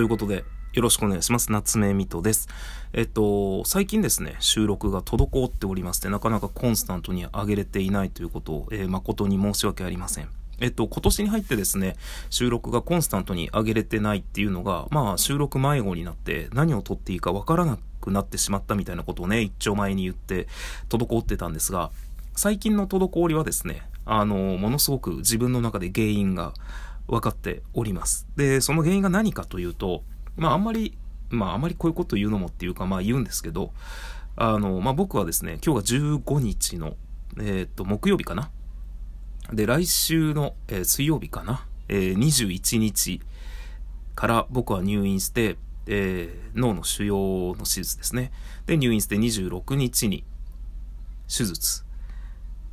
ということで、よろしくお願いします。夏目みとです。えっと、最近ですね、収録が滞っておりまして、なかなかコンスタントに上げれていないということを、えー、誠に申し訳ありません。えっと、今年に入ってですね、収録がコンスタントに上げれてないっていうのが、まあ、収録迷子になって何を撮っていいかわからなくなってしまったみたいなことをね、一丁前に言って滞ってたんですが、最近の滞りはですね、あの、ものすごく自分の中で原因が分かっております。で、その原因が何かというと、まああんまり、まああまりこういうこと言うのもっていうかまあ言うんですけど、あの、まあ僕はですね、今日が15日の、えー、っと、木曜日かな？で、来週の、えー、水曜日かな？えー、21日から僕は入院して、えー、脳の腫瘍の手術ですね。で、入院して26日に手術。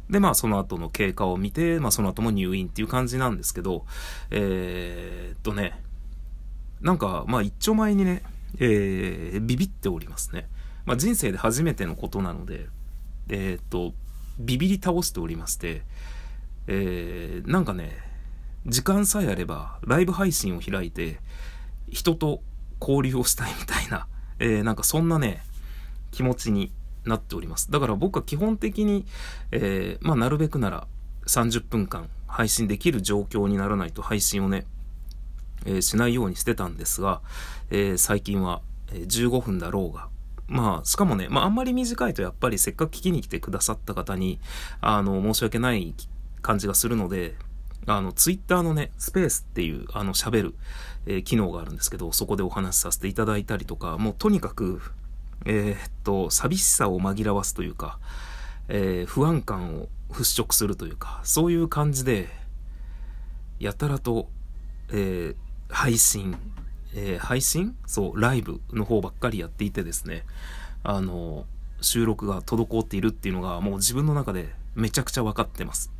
で、まあ、その後の経過を見て、まあ、その後も入院っていう感じなんですけど、えー、っとね、なんか、まあ、一丁前にね、えー、ビビっておりますね。まあ、人生で初めてのことなので、えー、っと、ビビり倒しておりまして、えー、なんかね、時間さえあれば、ライブ配信を開いて、人と交流をしたいみたいな、えー、なんかそんなね、気持ちになっております。だから僕は基本的に、えー、まあ、なるべくなら30分間配信できる状況にならないと配信をね、えー、しないようにしてたんですが、えー、最近は15分だろうが、まあ、しかもね、まあ、あんまり短いとやっぱりせっかく聞きに来てくださった方に、あの、申し訳ない感じがするので、あの、ツイッターのね、スペースっていう、あの、喋る、えー、機能があるんですけど、そこでお話しさせていただいたりとか、もうとにかく、えー、っと、寂しさを紛らわすというか、えー、不安感を払拭するというか、そういう感じで、やたらと、えー、配信、えー、配信？そう、ライブの方ばっかりやっていてですね、あの、収録が滞っているっていうのがもう自分の中でめちゃくちゃ分かってます。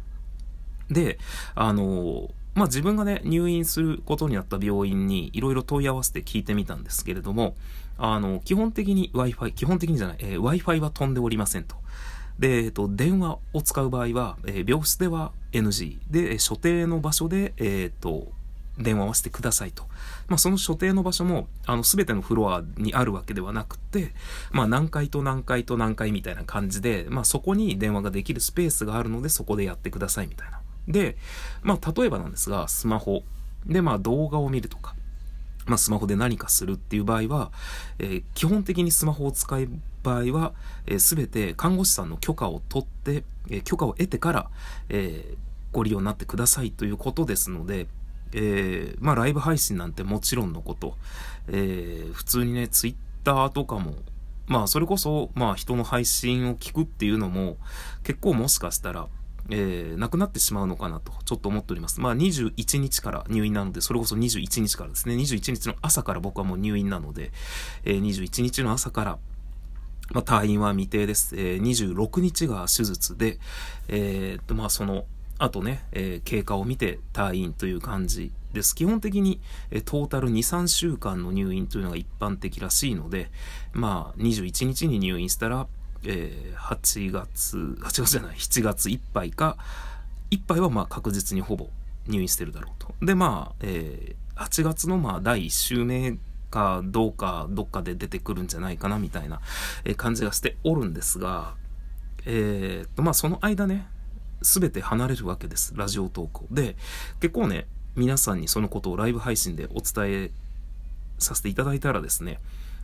で、あの、まあ、自分がね、入院することになった病院にいろいろ問い合わせて聞いてみたんですけれども、あの、基本的に Wi-Fi、基本的にじゃない、えー、Wi-Fi は飛んでおりませんと。で、えっと、電話を使う場合は、えー、病室では NG。で、所定の場所で、えっ、と、電話をしてくださいと。まあ、その所定の場所も、あの、すべてのフロアにあるわけではなくて、まあ、何階と何階と何階みたいな感じで、まあ、そこに電話ができるスペースがあるので、そこでやってくださいみたいな。で、まあ、例えばなんですが、スマホ。で、まあ、動画を見るとか、まあ、スマホで何かするっていう場合は、えー、基本的にスマホを使う場合は、す、え、べ、て看護師さんの許可を取って、えー、許可を得てから、えー、ご利用になってくださいということですので、えー、まあ、ライブ配信なんてもちろんのこと、えー、普通にね、ツイッターとかも、まあ、それこそ、まあ、人の配信を聞くっていうのも、結構もしかしたら、えー、亡くなってしまうのかなと、ちょっと思っております。まあ、21日から入院なので、それこそ21日からですね、21日の朝から僕はもう入院なので、えー、21日の朝から、まあ、退院は未定です。えー、26日が手術で、えー、っと、まあ、その、あとね、えー、経過を見て退院という感じです。基本的に、えー、トータル2、3週間の入院というのが一般的らしいので、まあ、21日に入院したら、えー、8月、8月じゃない、7月いっぱいか、いっぱいはまあ確実にほぼ入院してるだろうと。で、まあ、えー、8月のまあ第1週目かどうかどっかで出てくるんじゃないかなみたいな感じがしておるんですが、えー、と、まあその間ね、すべて離れるわけです。ラジオ投稿。で、結構ね、皆さんにそのことをライブ配信でお伝えさせていただいたらですね、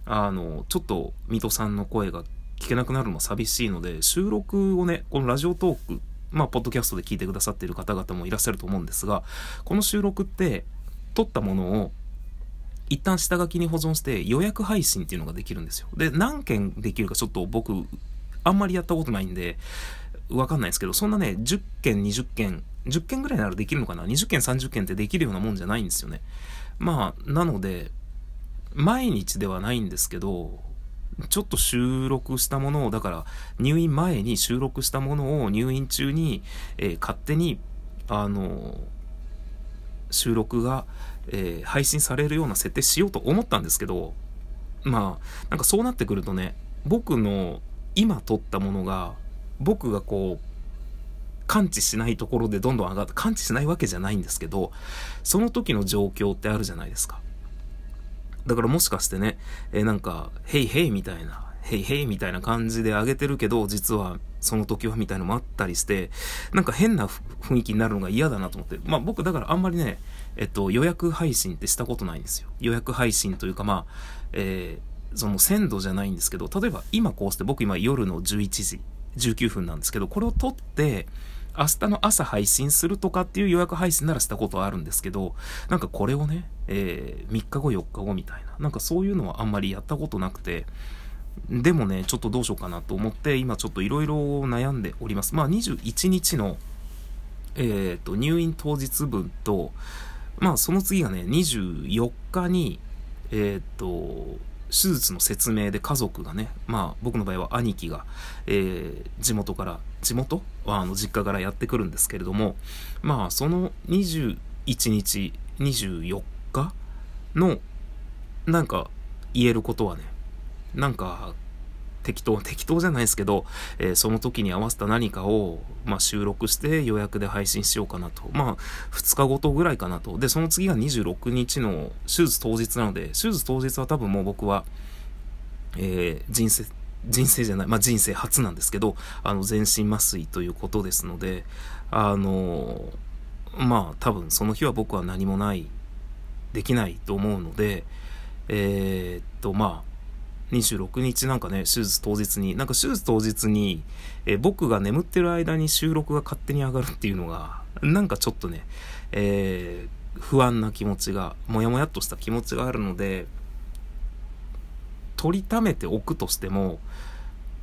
あの、ちょっと水戸さんの声が聞けなくなるの寂しいので、収録をね、このラジオトーク、まあ、ポッドキャストで聞いてくださっている方々もいらっしゃると思うんですが、この収録って、撮ったものを一旦下書きに保存して予約配信っていうのができるんですよ。で、何件できるかちょっと僕、あんまりやったことないんで、わかんないですけど、そんなね、10件、20件、10件ぐらいならできるのかな ?20 件、30件ってできるようなもんじゃないんですよね。まあ、なので、毎日ではないんですけど、ちょっと収録したものを、だから入院前に収録したものを入院中に、えー、勝手に、あの収録が、えー、配信されるような設定しようと思ったんですけど、まあ、なんかそうなってくるとね、僕の今撮ったものが、僕がこう、感知しないところでどんどん上がって、感知しないわけじゃないんですけど、その時の状況ってあるじゃないですか。だからもしかしてね、えー、なんか、ヘイヘイみたいな、ヘイヘイみたいな感じで上げてるけど、実はその時はみたいのもあったりして、なんか変な雰囲気になるのが嫌だなと思って。まあ僕だからあんまりね、えっと、予約配信ってしたことないんですよ。予約配信というかまあ、えー、その鮮度じゃないんですけど、例えば今こうして僕今夜の11時、19分なんですけど、これを撮って、明日の朝配信するとかっていう予約配信ならしたことはあるんですけど、なんかこれをね、えー、3日後4日後みたいな、なんかそういうのはあんまりやったことなくて、でもね、ちょっとどうしようかなと思って、今ちょっといろいろ悩んでおります。まあ21日の、えっ、ー、と、入院当日分と、まあその次がね、24日に、えっ、ー、と、手術の説明で家族がね、まあ僕の場合は兄貴が、えー、地元から、地元？はあの実家からやってくるんですけれども、まあその21日、24日の、なんか言えることはね、なんか適当、適当じゃないですけど、えー、その時に合わせた何かを、まあ、収録して予約で配信しようかなと。まあ、2日ごとぐらいかなと。で、その次が26日の手術当日なので、手術当日は多分もう僕は、えー、人生、人生じゃない、まあ、人生初なんですけど、あの、全身麻酔ということですので、あのまあ、多分その日は僕は何もない、できないと思うので、えー、っと、まあ、26日なんかね、手術当日に、なんか手術当日に、え僕が眠ってる間に収録が勝手に上がるっていうのが、なんかちょっとね、えー、不安な気持ちが、もやもやっとした気持ちがあるので、取りためておくとしても、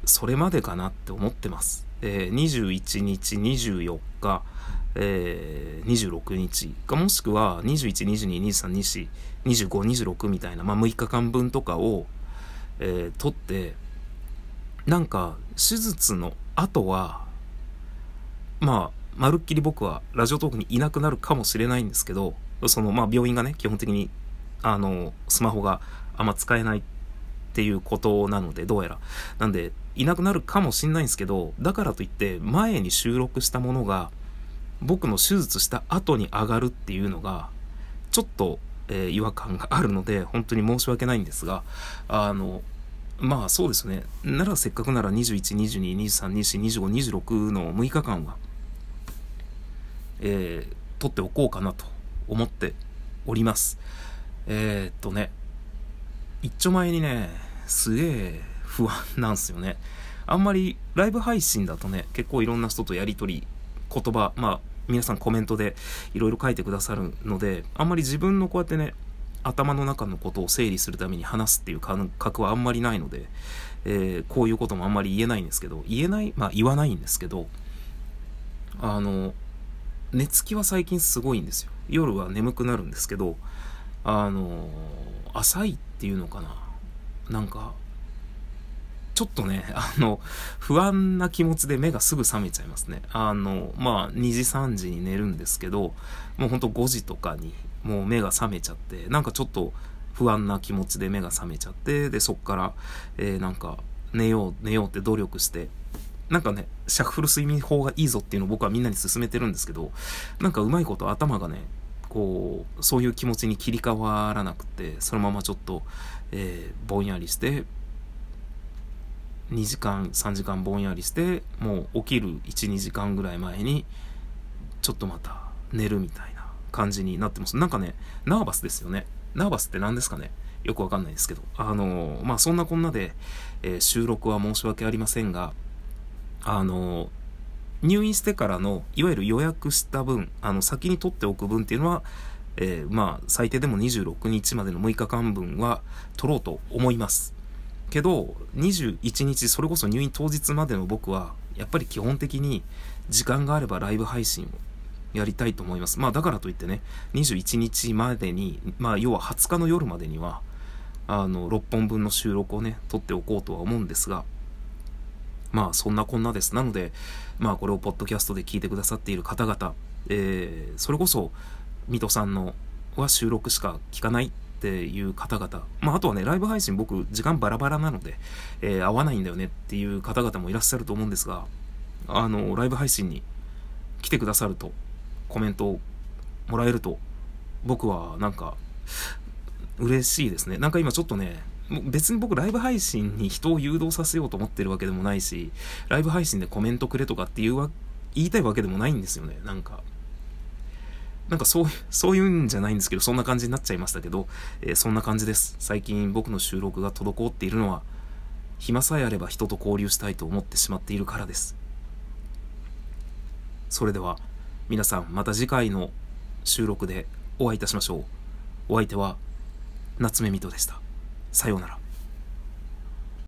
それまでかなって思ってます。えー、21日、24日、えー、26日か、もしくは21、22、23、24、25、26みたいな、まあ6日間分とかを、えー、取って、なんか、手術の後は、まあ、まるっきり僕はラジオトークにいなくなるかもしれないんですけど、その、まあ、病院がね、基本的に、あの、スマホがあんま使えないっていうことなので、どうやら。なんで、いなくなるかもしんないんですけど、だからといって、前に収録したものが、僕の手術した後に上がるっていうのが、ちょっとえー、違和感があるので、本当に申し訳ないんですが、あの、まあそうですね。ならせっかくなら21、22、23、24、25、26の6日間は、えー、取っておこうかなと思っております。えー、っとね、一丁前にね、すげえ不安なんすよね。あんまりライブ配信だとね、結構いろんな人とやりとり、言葉、まあ皆さんコメントでいろいろ書いてくださるので、あんまり自分のこうやってね、頭の中のことを整理するために話すっていう感覚はあんまりないので、えー、こういうこともあんまり言えないんですけど、言えない、まあ言わないんですけど、あの、寝つきは最近すごいんですよ。夜は眠くなるんですけど、あの、浅いっていうのかな。なんか、ちょっとね、あの、不安な気持ちで目がすぐ覚めちゃいますね。あの、まあ、2時3時に寝るんですけど、もうほんと5時とかにもう目が覚めちゃって、なんかちょっと不安な気持ちで目が覚めちゃって、で、そっから、えー、なんか、寝よう、寝ようって努力して、なんかね、シャッフル睡眠法がいいぞっていうのを僕はみんなに勧めてるんですけど、なんかうまいこと頭がね、こう、そういう気持ちに切り替わらなくて、そのままちょっと、えー、ぼんやりして、2時間3時間ぼんやりしてもう起きる12時間ぐらい前にちょっとまた寝るみたいな感じになってます。なんかねナーバスですよね。ナーバスって何ですかね。よくわかんないですけど。あのまあそんなこんなで、えー、収録は申し訳ありませんがあの入院してからのいわゆる予約した分あの先に取っておく分っていうのはえー、まあ最低でも26日までの6日間分は取ろうと思います。けど、21日、それこそ入院当日までの僕は、やっぱり基本的に時間があればライブ配信をやりたいと思います。まあだからといってね、21日までに、まあ要は20日の夜までには、あの、6本分の収録をね、撮っておこうとは思うんですが、まあそんなこんなです。なので、まあこれをポッドキャストで聞いてくださっている方々、えー、それこそ、水戸さんのは収録しか聞かないっていう方々、まあ、あとはね、ライブ配信僕、時間バラバラなので、えー、合わないんだよねっていう方々もいらっしゃると思うんですが、あの、ライブ配信に来てくださると、コメントをもらえると、僕はなんか、嬉しいですね。なんか今ちょっとね、別に僕ライブ配信に人を誘導させようと思ってるわけでもないし、ライブ配信でコメントくれとかっていうわ、言いたいわけでもないんですよね。なんか。なんかそう、そういうんじゃないんですけど、そんな感じになっちゃいましたけど、えー、そんな感じです。最近僕の収録が滞っているのは、暇さえあれば人と交流したいと思ってしまっているからです。それでは、皆さんまた次回の収録でお会いいたしましょう。お相手は夏目みとでした。さようなら。